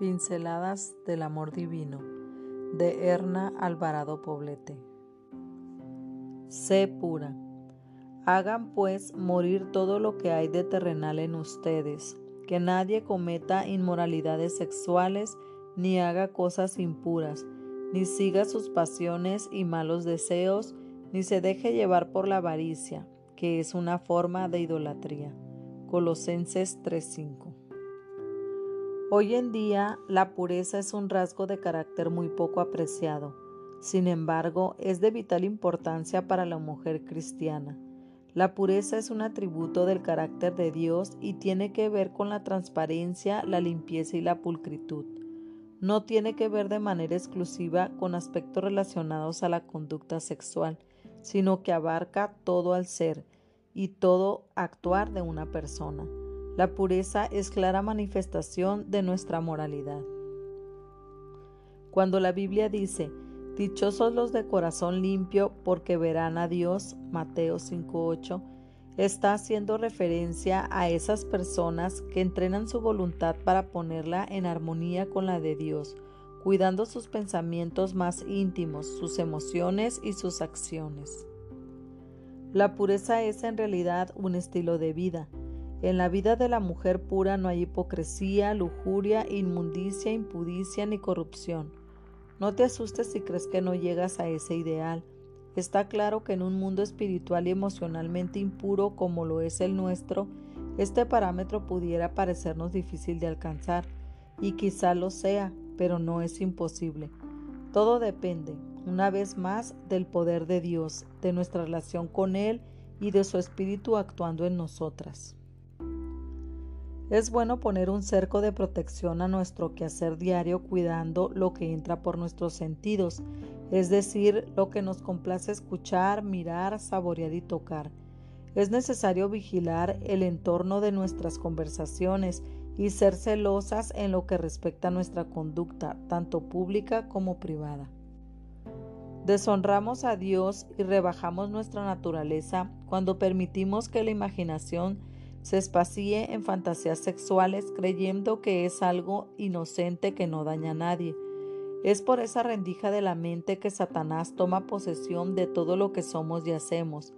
Pinceladas del Amor Divino de Erna Alvarado Poblete. Sé pura. Hagan pues morir todo lo que hay de terrenal en ustedes, que nadie cometa inmoralidades sexuales, ni haga cosas impuras, ni siga sus pasiones y malos deseos, ni se deje llevar por la avaricia, que es una forma de idolatría. Colosenses 3:5 Hoy en día la pureza es un rasgo de carácter muy poco apreciado. Sin embargo, es de vital importancia para la mujer cristiana. La pureza es un atributo del carácter de Dios y tiene que ver con la transparencia, la limpieza y la pulcritud. No tiene que ver de manera exclusiva con aspectos relacionados a la conducta sexual, sino que abarca todo al ser y todo actuar de una persona. La pureza es clara manifestación de nuestra moralidad. Cuando la Biblia dice, Dichosos los de corazón limpio porque verán a Dios, Mateo 5.8, está haciendo referencia a esas personas que entrenan su voluntad para ponerla en armonía con la de Dios, cuidando sus pensamientos más íntimos, sus emociones y sus acciones. La pureza es en realidad un estilo de vida, en la vida de la mujer pura no hay hipocresía, lujuria, inmundicia, impudicia ni corrupción. No te asustes si crees que no llegas a ese ideal. Está claro que en un mundo espiritual y emocionalmente impuro como lo es el nuestro, este parámetro pudiera parecernos difícil de alcanzar, y quizá lo sea, pero no es imposible. Todo depende, una vez más, del poder de Dios, de nuestra relación con Él y de su Espíritu actuando en nosotras. Es bueno poner un cerco de protección a nuestro quehacer diario cuidando lo que entra por nuestros sentidos, es decir, lo que nos complace escuchar, mirar, saborear y tocar. Es necesario vigilar el entorno de nuestras conversaciones y ser celosas en lo que respecta a nuestra conducta, tanto pública como privada. Deshonramos a Dios y rebajamos nuestra naturaleza cuando permitimos que la imaginación se espacíe en fantasías sexuales creyendo que es algo inocente que no daña a nadie. Es por esa rendija de la mente que Satanás toma posesión de todo lo que somos y hacemos.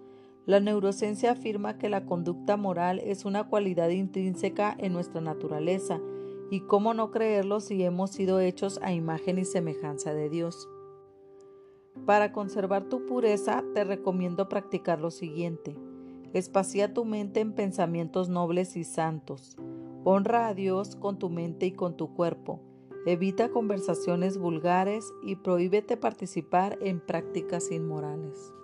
La neurociencia afirma que la conducta moral es una cualidad intrínseca en nuestra naturaleza, y cómo no creerlo si hemos sido hechos a imagen y semejanza de Dios. Para conservar tu pureza te recomiendo practicar lo siguiente. Espacía tu mente en pensamientos nobles y santos. Honra a Dios con tu mente y con tu cuerpo. Evita conversaciones vulgares y prohíbete participar en prácticas inmorales.